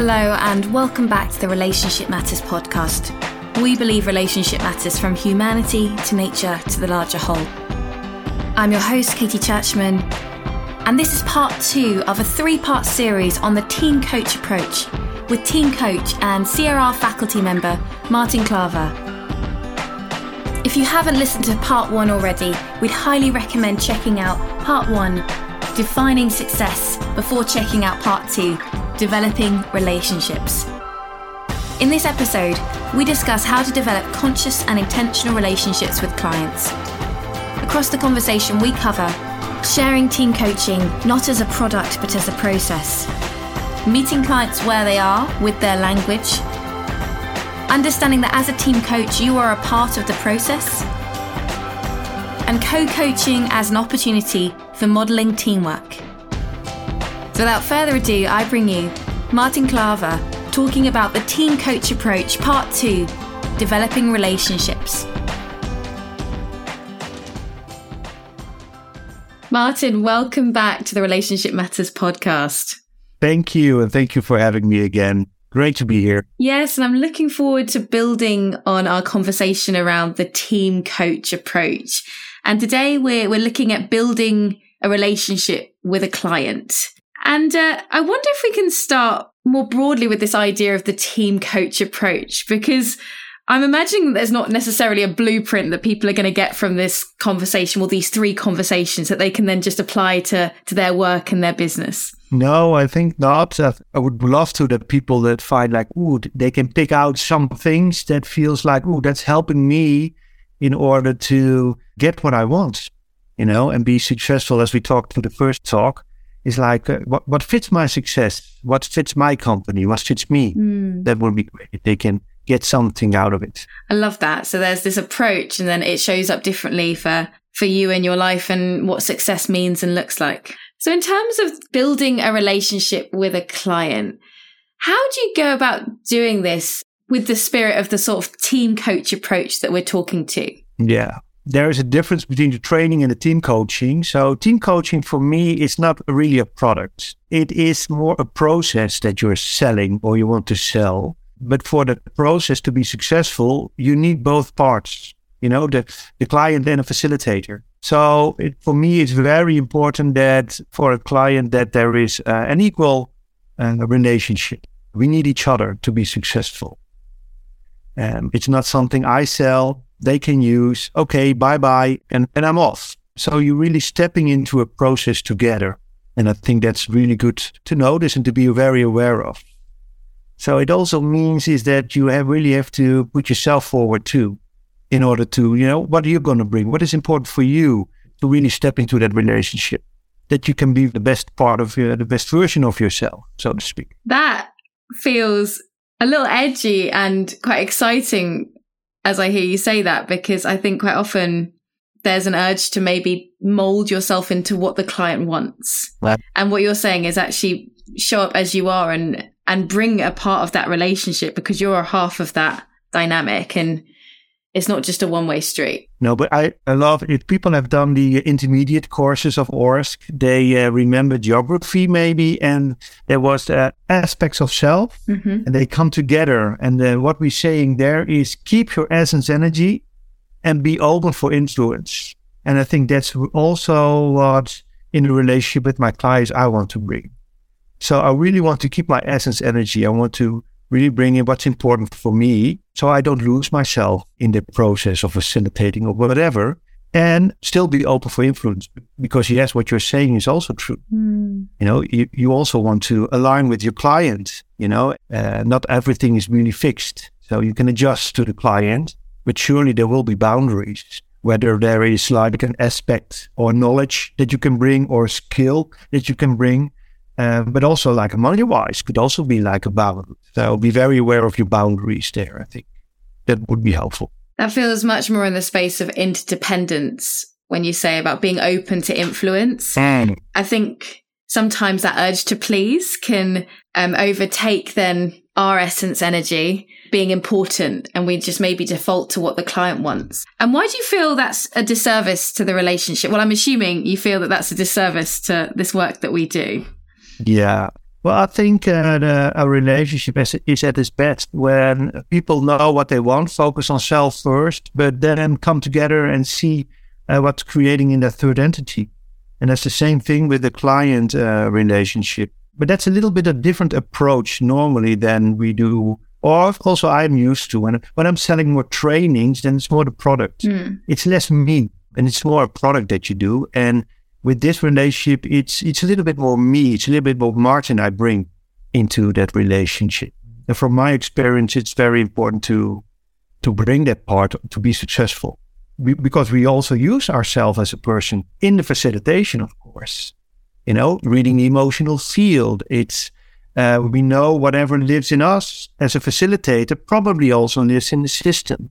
Hello, and welcome back to the Relationship Matters podcast. We believe relationship matters from humanity to nature to the larger whole. I'm your host, Katie Churchman, and this is part two of a three part series on the team coach approach with team coach and CRR faculty member Martin Klaver. If you haven't listened to part one already, we'd highly recommend checking out part one, Defining Success, before checking out part two, Developing Relationships. In this episode, we discuss how to develop conscious and intentional relationships with clients. Across the conversation, we cover sharing team coaching not as a product but as a process, meeting clients where they are with their language, understanding that as a team coach, you are a part of the process, and co coaching as an opportunity for modelling teamwork. So without further ado, I bring you Martin Klaver talking about the team coach approach, part two developing relationships. Martin, welcome back to the Relationship Matters podcast. Thank you. And thank you for having me again. Great to be here. Yes, and I'm looking forward to building on our conversation around the team coach approach. And today we're, we're looking at building a relationship with a client. And uh, I wonder if we can start more broadly with this idea of the team coach approach, because I'm imagining there's not necessarily a blueprint that people are going to get from this conversation or these three conversations that they can then just apply to, to their work and their business. No, I think not. I would love to that people that find like, ooh, they can pick out some things that feels like, ooh, that's helping me in order to get what I want, you know, and be successful. As we talked to the first talk, is like uh, what, what fits my success, what fits my company, what fits me. Mm. That would be great. They can get something out of it. I love that. So there's this approach, and then it shows up differently for for you and your life and what success means and looks like. So in terms of building a relationship with a client, how do you go about doing this with the spirit of the sort of team coach approach that we're talking to? Yeah there is a difference between the training and the team coaching. So, team coaching for me is not really a product, it is more a process that you're selling or you want to sell. But for the process to be successful, you need both parts, you know, the, the client and a facilitator. So, it, for me, it's very important that for a client that there is uh, an equal uh, relationship. We need each other to be successful. Um, it's not something I sell they can use, okay, bye bye, and, and I'm off. So you're really stepping into a process together. And I think that's really good to notice and to be very aware of. So it also means is that you have really have to put yourself forward too, in order to, you know, what are you going to bring? What is important for you to really step into that relationship? That you can be the best part of your, the best version of yourself, so to speak. That feels a little edgy and quite exciting as I hear you say that, because I think quite often there's an urge to maybe mold yourself into what the client wants. And what you're saying is actually show up as you are and, and bring a part of that relationship because you're a half of that dynamic. And it's not just a one way street. No, but I, I love if people have done the intermediate courses of ORSC, they uh, remember geography maybe, and there was uh, aspects of self, mm-hmm. and they come together. And uh, what we're saying there is keep your essence energy and be open for influence. And I think that's also what in a relationship with my clients I want to bring. So I really want to keep my essence energy. I want to really bring in what's important for me so I don't lose myself in the process of facilitating or whatever and still be open for influence because yes what you're saying is also true mm. you know you, you also want to align with your client you know uh, not everything is really fixed so you can adjust to the client but surely there will be boundaries whether there is like an aspect or knowledge that you can bring or skill that you can bring uh, but also like money wise could also be like a balance. So be very aware of your boundaries there. I think that would be helpful. That feels much more in the space of interdependence when you say about being open to influence. Mm. I think sometimes that urge to please can um, overtake then our essence energy being important and we just maybe default to what the client wants. And why do you feel that's a disservice to the relationship? Well, I'm assuming you feel that that's a disservice to this work that we do. Yeah. Well, I think uh, the, a relationship is, is, at its best when people know what they want, focus on self first, but then come together and see uh, what's creating in that third entity. And that's the same thing with the client uh, relationship. But that's a little bit a different approach normally than we do, or also I'm used to. When, when I'm selling more trainings, then it's more the product. Mm. It's less me and it's more a product that you do. And with this relationship, it's it's a little bit more me. It's a little bit more Martin I bring into that relationship. And from my experience, it's very important to to bring that part to be successful, we, because we also use ourselves as a person in the facilitation, of course. You know, reading the emotional field. It's uh, we know whatever lives in us as a facilitator probably also lives in the system.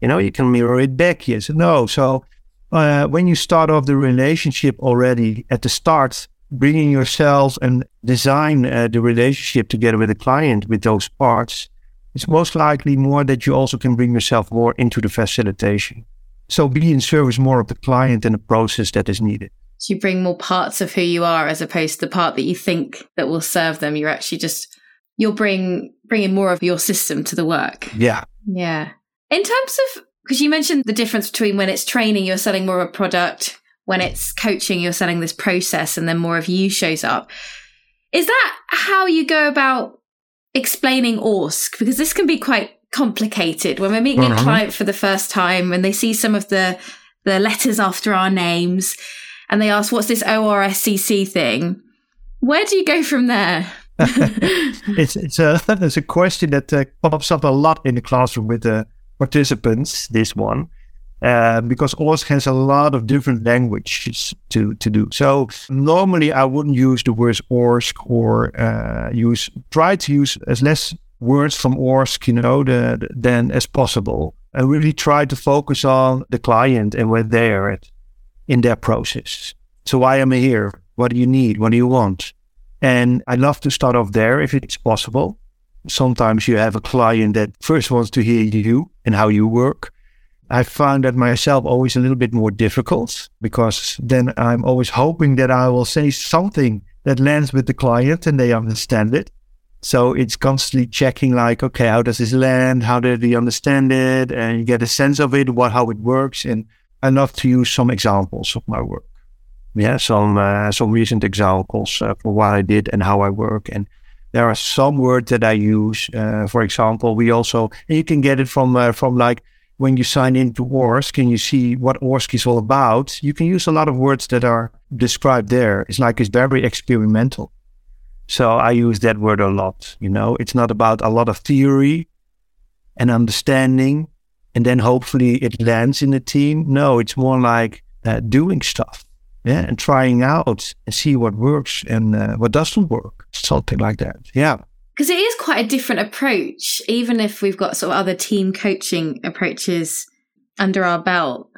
You know, you can mirror it back, yes or no. So uh, when you start off the relationship already at the start, bringing yourself and design uh, the relationship together with the client with those parts, it's most likely more that you also can bring yourself more into the facilitation. So be in service more of the client and the process that is needed. So you bring more parts of who you are as opposed to the part that you think that will serve them. You're actually just you'll bring bringing more of your system to the work. Yeah. Yeah. In terms of because you mentioned the difference between when it's training, you're selling more of a product, when it's coaching, you're selling this process, and then more of you shows up. Is that how you go about explaining ORSC? Because this can be quite complicated when we're meeting a client for the first time and they see some of the the letters after our names and they ask, "What's this ORSCC thing?" Where do you go from there? it's it's a it's a question that uh, pops up a lot in the classroom with the participants, this one, uh, because ORSC has a lot of different languages to, to do. So normally I wouldn't use the words ORSC or uh, use try to use as less words from ORSC, you know, the, the, than as possible. I really try to focus on the client and where they are at in their process. So why am I here? What do you need? What do you want? And I love to start off there if it's possible sometimes you have a client that first wants to hear you and how you work. I found that myself always a little bit more difficult because then I'm always hoping that I will say something that lands with the client and they understand it. So it's constantly checking like, okay, how does this land? How do they understand it? And you get a sense of it, what, how it works. And I love to use some examples of my work. Yeah, some, uh, some recent examples uh, for what I did and how I work. And there are some words that I use. Uh, for example, we also you can get it from uh, from like when you sign into ORSC and you see what ORSC is all about. You can use a lot of words that are described there. It's like it's very experimental. So I use that word a lot. You know, it's not about a lot of theory and understanding, and then hopefully it lands in the team. No, it's more like uh, doing stuff yeah, and trying out and see what works and uh, what doesn't work, something like that. Yeah. Because it is quite a different approach, even if we've got sort of other team coaching approaches under our belt.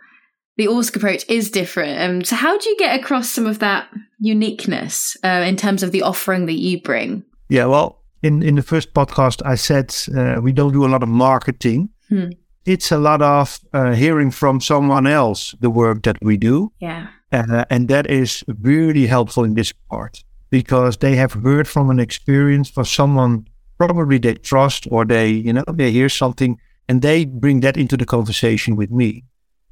The ORSC approach is different. Um, so, how do you get across some of that uniqueness uh, in terms of the offering that you bring? Yeah, well, in, in the first podcast, I said uh, we don't do a lot of marketing. Hmm. It's a lot of uh, hearing from someone else the work that we do. Yeah uh, and that is really helpful in this part because they have heard from an experience for someone probably they trust or they, you know, they hear something and they bring that into the conversation with me.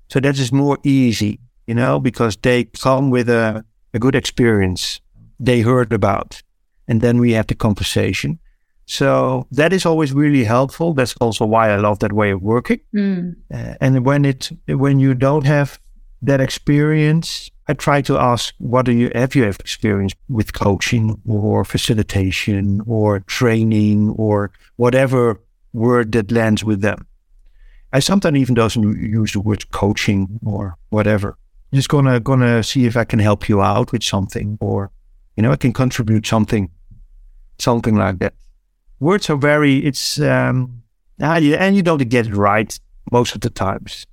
So that is more easy, you know, because they come with a, a good experience they heard about. And then we have the conversation. So that is always really helpful. That's also why I love that way of working. Mm. Uh, and when it when you don't have that experience, I try to ask, what do you have you have experience with coaching or facilitation or training or whatever word that lands with them? I sometimes even doesn't use the word coaching or whatever. just gonna gonna see if I can help you out with something or you know I can contribute something, something like that. Words are very it's um and you don't get it right most of the times.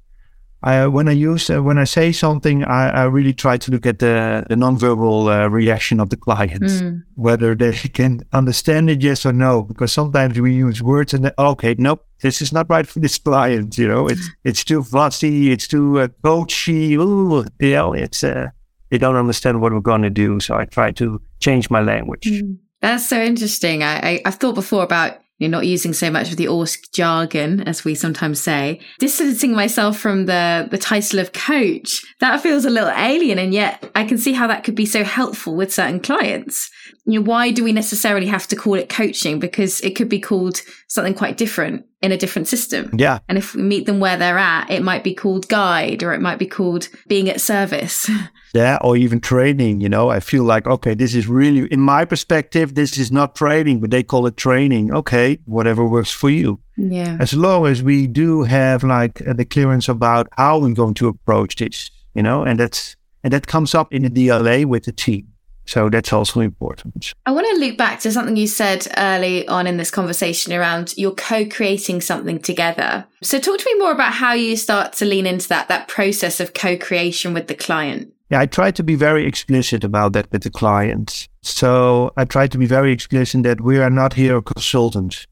I, when I use uh, when I say something, I, I, really try to look at the the nonverbal uh, reaction of the client, mm. whether they can understand it, yes or no. Because sometimes we use words and okay, nope, this is not right for this client. You know, it's it's too fussy, it's too uh, coachy. Ooh, you know, it's uh, they don't understand what we're going to do. So I try to change my language. Mm. That's so interesting. I, I, have thought before about you're not using so much of the ORSC jargon, as we sometimes say. Distancing myself from the, the title of coach, that feels a little alien. And yet I can see how that could be so helpful with certain clients. You know, why do we necessarily have to call it coaching? Because it could be called something quite different in a different system. Yeah. And if we meet them where they're at, it might be called guide or it might be called being at service. Yeah. Or even training, you know, I feel like, okay, this is really, in my perspective, this is not training, but they call it training. Okay. Whatever works for you. Yeah. As long as we do have like uh, the clearance about how we're going to approach this, you know, and that's, and that comes up in the DLA with the team. So that's also important. I want to loop back to something you said early on in this conversation around you're co-creating something together. So talk to me more about how you start to lean into that, that process of co-creation with the client. Yeah, I try to be very explicit about that with the client. So I try to be very explicit that we are not here a consultant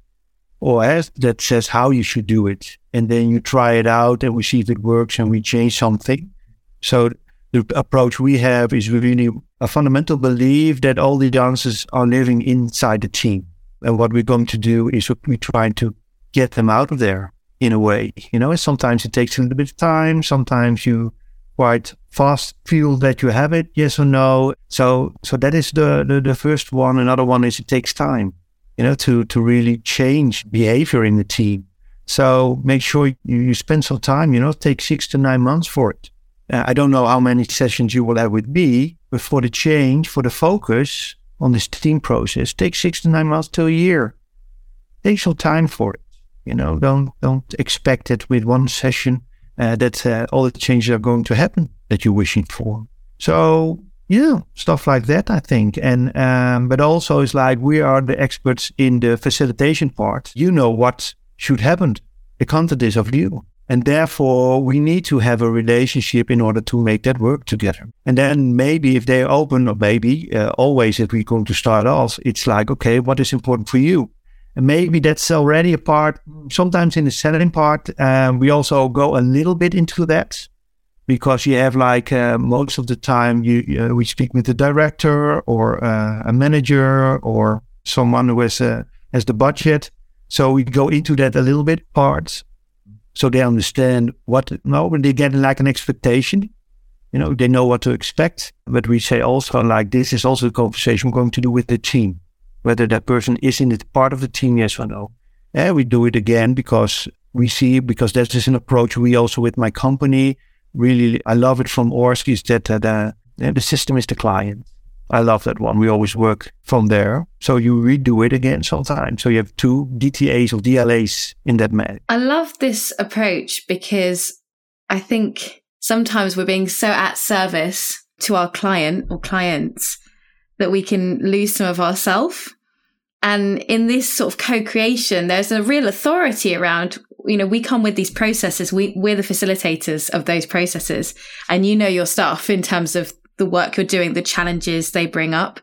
or as that says how you should do it. And then you try it out and we see if it works and we change something. So the approach we have is really a fundamental belief that all the dancers are living inside the team. And what we're going to do is we're trying to get them out of there in a way. You know, sometimes it takes a little bit of time. Sometimes you quite fast feel that you have it, yes or no. So, so that is the, the, the first one. Another one is it takes time, you know, to, to really change behavior in the team. So make sure you, you spend some time, you know, take six to nine months for it. Uh, I don't know how many sessions you will have with me, but for the change, for the focus on this team process, take six to nine months to a year. Take some time for it. You know, don't don't expect it with one session uh, that uh, all the changes are going to happen that you're wishing for. So yeah, stuff like that, I think. And um, but also it's like we are the experts in the facilitation part. You know what should happen. The content is of you. And therefore, we need to have a relationship in order to make that work together. And then maybe if they're open, or maybe uh, always if we're going to start off, it's like, okay, what is important for you? And maybe that's already a part. Sometimes in the selling part, um, we also go a little bit into that because you have like uh, most of the time you uh, we speak with the director or uh, a manager or someone who has uh, has the budget. So we go into that a little bit parts so they understand what no when they get like an expectation you know they know what to expect. But we say also like this is also a conversation we're going to do with the team. Whether that person is in it part of the team yes or no. And we do it again because we see because that is an approach we also with my company really i love it from ORSC is that uh, the, the system is the client I love that one. We always work from there. So you redo it again sometimes. So you have two DTAs or DLAs in that manner. I love this approach because I think sometimes we're being so at service to our client or clients that we can lose some of ourselves. And in this sort of co-creation, there's a real authority around, you know, we come with these processes. We, we're the facilitators of those processes and you know your stuff in terms of the work you're doing, the challenges they bring up.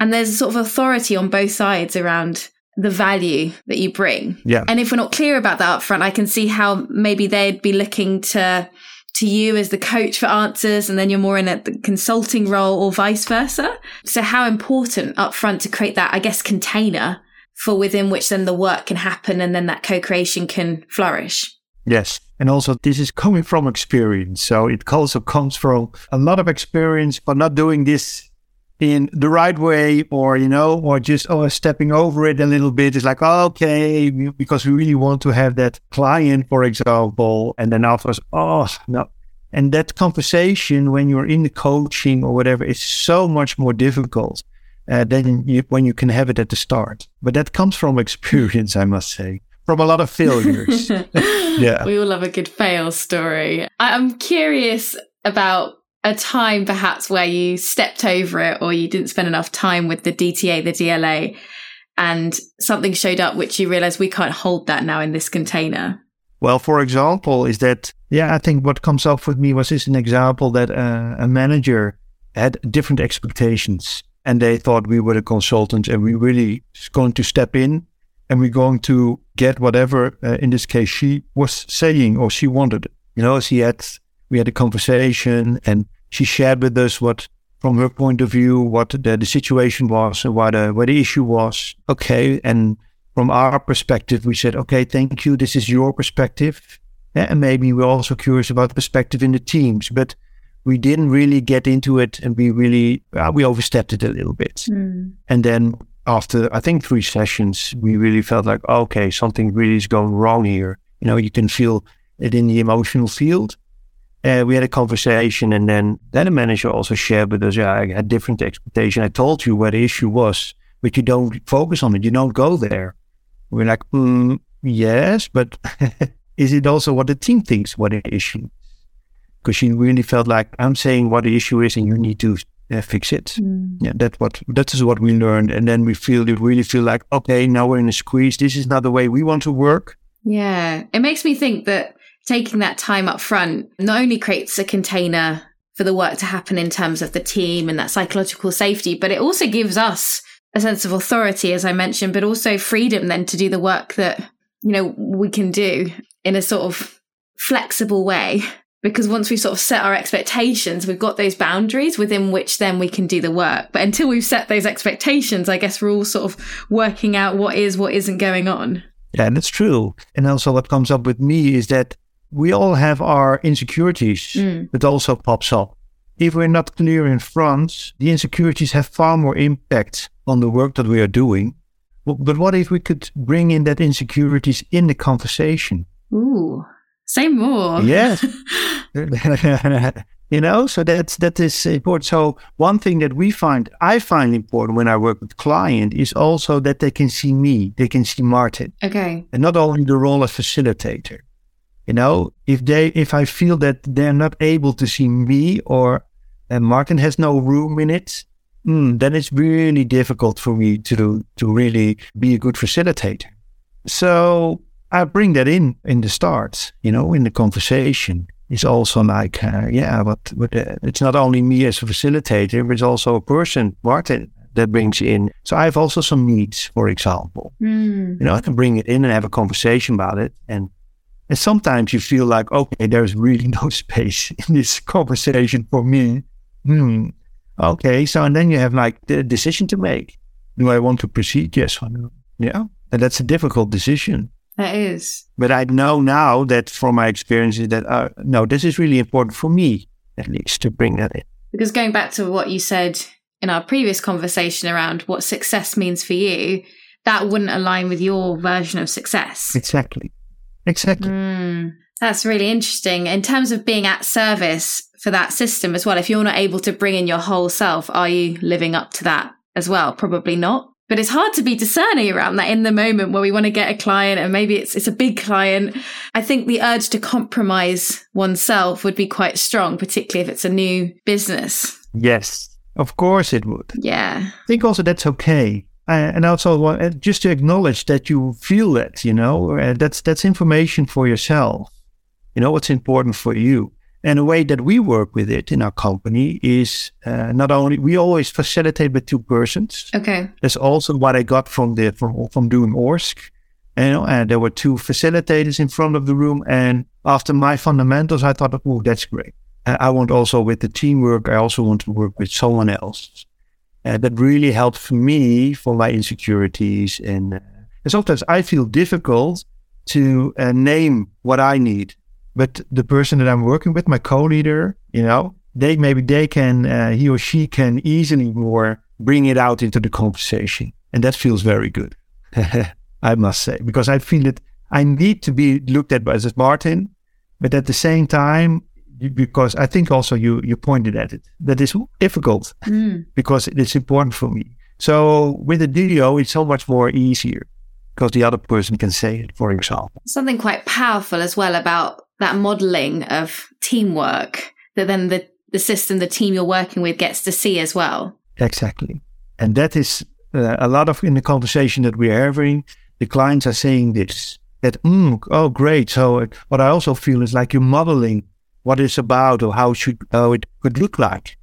And there's a sort of authority on both sides around the value that you bring. Yeah. And if we're not clear about that upfront, I can see how maybe they'd be looking to to you as the coach for answers and then you're more in a consulting role or vice versa. So how important upfront to create that, I guess, container for within which then the work can happen and then that co-creation can flourish. Yes. And also, this is coming from experience. So it also comes from a lot of experience, but not doing this in the right way or, you know, or just oh, stepping over it a little bit. It's like, okay, because we really want to have that client, for example. And then afterwards, oh, no. And that conversation when you're in the coaching or whatever is so much more difficult uh, than you, when you can have it at the start. But that comes from experience, I must say from a lot of failures. yeah. We all love a good fail story. I'm curious about a time perhaps where you stepped over it or you didn't spend enough time with the DTA, the DLA, and something showed up which you realized we can't hold that now in this container. Well, for example, is that, yeah, I think what comes up with me was just an example that uh, a manager had different expectations and they thought we were the consultant and we really going to step in and we're going to get whatever, uh, in this case, she was saying or she wanted. You know, she had, we had a conversation and she shared with us what from her point of view what the, the situation was and what the, what the issue was. Okay. And from our perspective, we said, okay, thank you. This is your perspective. And maybe we're also curious about the perspective in the teams, but we didn't really get into it and we really, uh, we overstepped it a little bit. Mm. And then after, I think three sessions, we really felt like, okay, something really is going wrong here. You know, you can feel it in the emotional field. Uh, we had a conversation and then, then the manager also shared with us, yeah, I had different expectation. I told you where the issue was, but you don't focus on it. You don't go there. We're like, mm, yes, but is it also what the team thinks what the issue? Because she really felt like I'm saying what the issue is and you need to uh, fix it. Mm. Yeah, that's what that is what we learned, and then we feel we really feel like okay, now we're in a squeeze. This is not the way we want to work. Yeah, it makes me think that taking that time up front not only creates a container for the work to happen in terms of the team and that psychological safety, but it also gives us a sense of authority, as I mentioned, but also freedom then to do the work that, you know, we can do in a sort of flexible way. Because once we sort of set our expectations, we've got those boundaries within which then we can do the work. But until we've set those expectations, I guess we're all sort of working out what is, what isn't going on. Yeah, and that's true. And also what comes up with me is that we all have our insecurities mm. that also pops up. If we're not clear in front, the insecurities have far more impact on the work that we are doing. But what if we could bring in that insecurities in the conversation? Ooh, say more. Yes. you know, so that's that is important. So one thing that we find, I find important when I work with client is also that they can see me, they can see Martin. Okay. And not only the role as facilitator. You know, if they if I feel that they're not able to see me or and Martin has no room in it, mm, then it's really difficult for me to to really be a good facilitator. So I bring that in in the start, you know, in the conversation. It's also like, uh, yeah, but, but uh, it's not only me as a facilitator, but it's also a person, Martin, that brings in. So I have also some needs, for example. Mm. You know, I can bring it in and have a conversation about it. And, and sometimes you feel like, okay, there's really no space in this conversation for me. Hmm. Okay. So, and then you have like the decision to make. Do I want to proceed? Yes or no? Yeah. And that's a difficult decision. That is. But I know now that from my experiences that, uh, no, this is really important for me, at least, to bring that in. Because going back to what you said in our previous conversation around what success means for you, that wouldn't align with your version of success. Exactly. Exactly. Mm, that's really interesting. In terms of being at service for that system as well, if you're not able to bring in your whole self, are you living up to that as well? Probably not but it's hard to be discerning around that in the moment where we want to get a client and maybe it's it's a big client. I think the urge to compromise oneself would be quite strong, particularly if it's a new business. Yes, of course it would. Yeah. I think also that's okay. Uh, and also uh, just to acknowledge that you feel it, you know, uh, that's that's information for yourself. You know what's important for you. And the way that we work with it in our company is uh, not only we always facilitate with two persons. Okay. That's also what I got from the from, from doing ORSC. You know, and there were two facilitators in front of the room. And after my fundamentals, I thought, oh, that's great. I want also with the teamwork, I also want to work with someone else. Uh, that really helped me for my insecurities. And, uh, and sometimes I feel difficult to uh, name what I need but the person that I'm working with, my co-leader, you know, they maybe they can, uh, he or she can easily more bring it out into the conversation, and that feels very good. I must say, because I feel that I need to be looked at as a Martin, but at the same time, because I think also you you pointed at it that is difficult mm. because it's important for me. So with a DDO, it's so much more easier because the other person can say it, for example. Something quite powerful as well about that modeling of teamwork that then the, the system, the team you're working with gets to see as well. Exactly. And that is uh, a lot of in the conversation that we're having, the clients are saying this that, mm, oh, great. So uh, what I also feel is like you're modeling what it's about or how should how it could look like.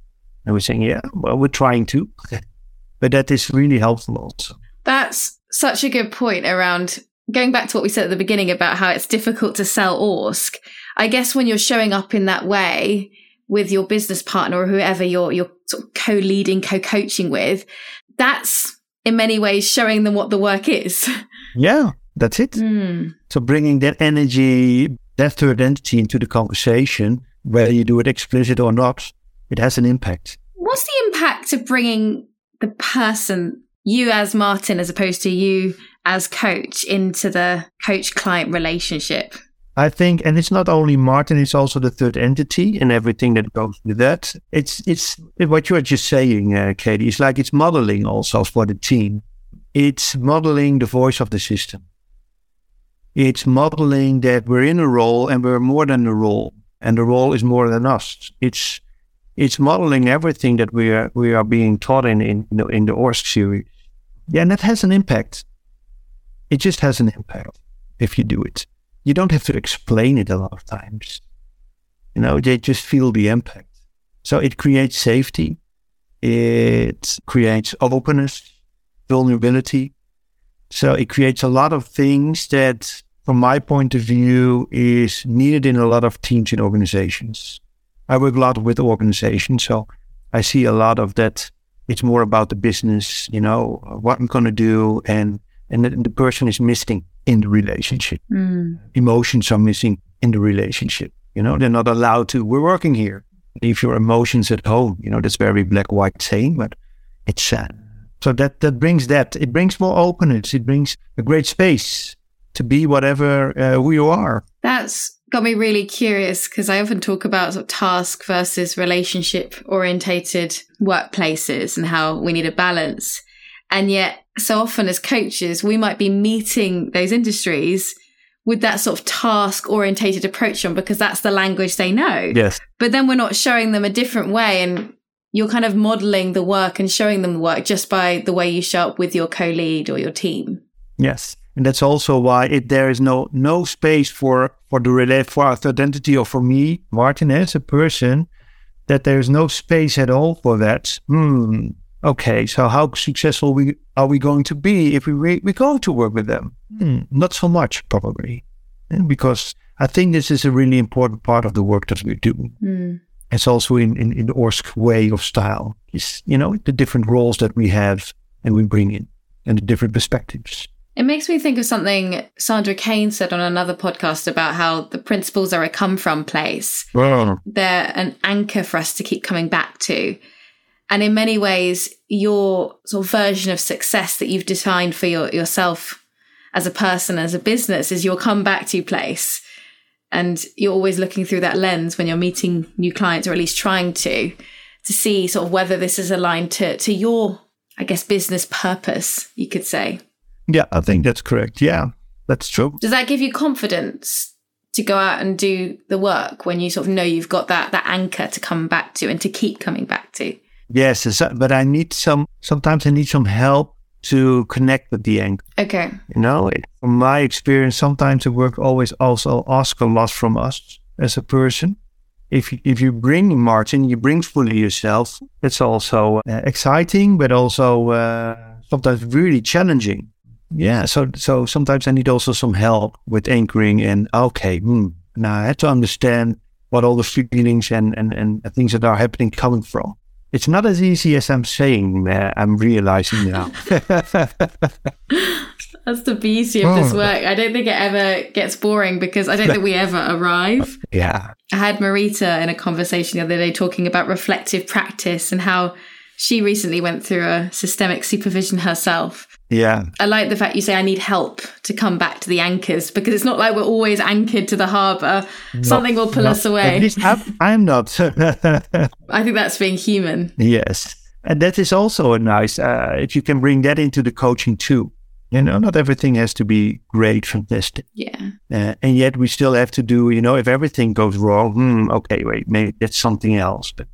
And we're saying, yeah, well, we're trying to. but that is really helpful also. That's such a good point around going back to what we said at the beginning about how it's difficult to sell ORSC, I guess when you're showing up in that way, with your business partner or whoever you're, you're sort of co-leading, co-coaching with, that's in many ways showing them what the work is. Yeah, that's it. Mm. So bringing that energy, that third entity into the conversation, whether you do it explicit or not, it has an impact. What's the impact of bringing the person, you as Martin, as opposed to you as coach, into the coach client relationship? I think, and it's not only Martin; it's also the third entity and everything that goes with that. It's it's what you are just saying, uh, Katie. It's like it's modeling also for the team. It's modeling the voice of the system. It's modeling that we're in a role and we're more than a role, and the role is more than us. It's it's modeling everything that we are we are being taught in in the, in the ORSC series. Yeah, and that has an impact. It just has an impact if you do it you don't have to explain it a lot of times. You know, they just feel the impact. So it creates safety. It creates openness, vulnerability. So it creates a lot of things that, from my point of view, is needed in a lot of teams and organizations. I work a lot with organizations, so I see a lot of that. It's more about the business, you know, what I'm going to do, and and the, the person is missing in the relationship. Mm. Emotions are missing in the relationship. You know, they're not allowed to. We're working here. Leave your emotions at home. You know, that's very black white saying, but it's sad. So that that brings that. It brings more openness. It brings a great space to be whatever uh, who you are. That's got me really curious because I often talk about sort of task versus relationship orientated workplaces and how we need a balance. And yet, so often as coaches, we might be meeting those industries with that sort of task orientated approach on because that's the language they know. Yes. But then we're not showing them a different way. And you're kind of modeling the work and showing them the work just by the way you show up with your co lead or your team. Yes. And that's also why it, there is no no space for for the relate for our identity or for me, Martin, as a person, that there is no space at all for that. Hmm okay, so how successful we are we going to be if we re- we go to work with them? Hmm, not so much, probably, and because I think this is a really important part of the work that we do. Mm. It's also in, in, in the ORSC way of style. Is you know the different roles that we have and we bring in, and the different perspectives. It makes me think of something Sandra Kane said on another podcast about how the principles are a come from place. Wow. They're an anchor for us to keep coming back to. And in many ways, your sort of version of success that you've defined for your, yourself as a person, as a business, is your come back to place. And you're always looking through that lens when you're meeting new clients, or at least trying to, to see sort of whether this is aligned to, to your, I guess, business purpose, you could say. Yeah, I think that's correct. Yeah, that's true. Does that give you confidence to go out and do the work when you sort of know you've got that that anchor to come back to and to keep coming back to? Yes, but I need some. Sometimes I need some help to connect with the anchor. Okay. You know, from my experience, sometimes the work always also asks a lot from us as a person. If you, if you bring Martin, you bring fully yourself. It's also uh, exciting, but also uh, sometimes really challenging. Yeah. So so sometimes I need also some help with anchoring and okay, hmm, now I have to understand what all the feelings and, and, and things that are happening coming from. It's not as easy as I'm saying. Uh, I'm realizing now. That's the beauty of this oh. work. I don't think it ever gets boring because I don't think we ever arrive. Yeah. I had Marita in a conversation the other day talking about reflective practice and how she recently went through a systemic supervision herself. Yeah. I like the fact you say I need help to come back to the anchors because it's not like we're always anchored to the harbour. Something will pull us away. I'm, I'm not. I think that's being human. Yes. And that is also a nice, uh, if you can bring that into the coaching too. You know, not everything has to be great, fantastic. Yeah. Uh, and yet we still have to do, you know, if everything goes wrong, hmm, okay, wait, maybe that's something else. But,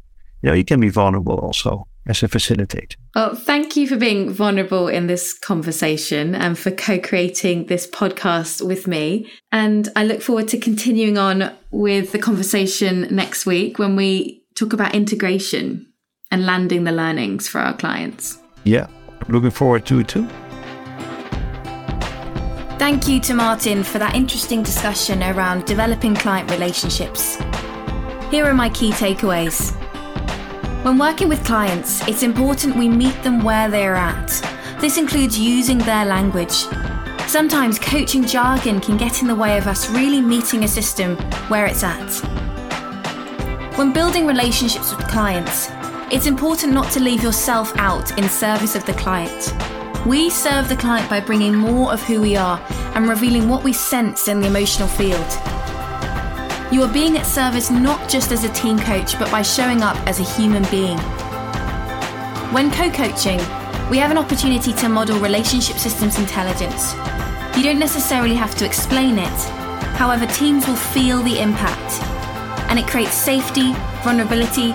you know, you can be vulnerable also as a facilitator. Well, thank you for being vulnerable in this conversation and for co creating this podcast with me. And I look forward to continuing on with the conversation next week when we talk about integration and landing the learnings for our clients. Yeah, looking forward to it too. Thank you to Martin for that interesting discussion around developing client relationships Here are my key takeaways. When working with clients, it's important we meet them where they are at. This includes using their language. Sometimes coaching jargon can get in the way of us really meeting a system where it's at. When building relationships with clients, it's important not to leave yourself out in service of the client. We serve the client by bringing more of who we are and revealing what we sense in the emotional field. You are being at service not just as a team coach, but by showing up as a human being. When co coaching, we have an opportunity to model relationship systems intelligence. You don't necessarily have to explain it, however, teams will feel the impact. And it creates safety, vulnerability,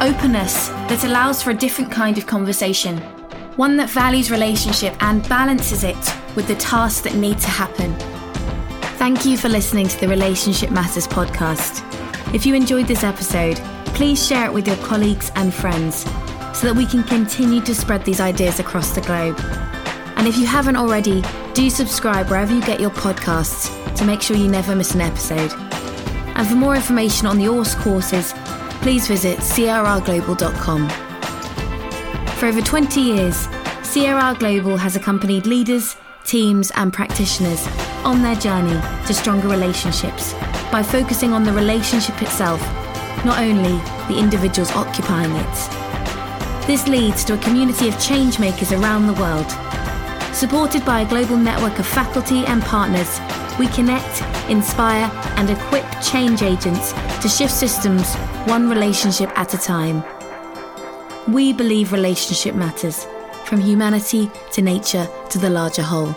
openness that allows for a different kind of conversation one that values relationship and balances it with the tasks that need to happen. Thank you for listening to the Relationship Matters podcast. If you enjoyed this episode, please share it with your colleagues and friends so that we can continue to spread these ideas across the globe. And if you haven't already, do subscribe wherever you get your podcasts to make sure you never miss an episode. And for more information on the ORS courses, please visit crrglobal.com. For over 20 years, CRR Global has accompanied leaders, teams, and practitioners on their journey to stronger relationships by focusing on the relationship itself, not only the individuals occupying it. This leads to a community of changemakers around the world. Supported by a global network of faculty and partners, we connect, inspire, and equip change agents to shift systems one relationship at a time. We believe relationship matters, from humanity to nature to the larger whole.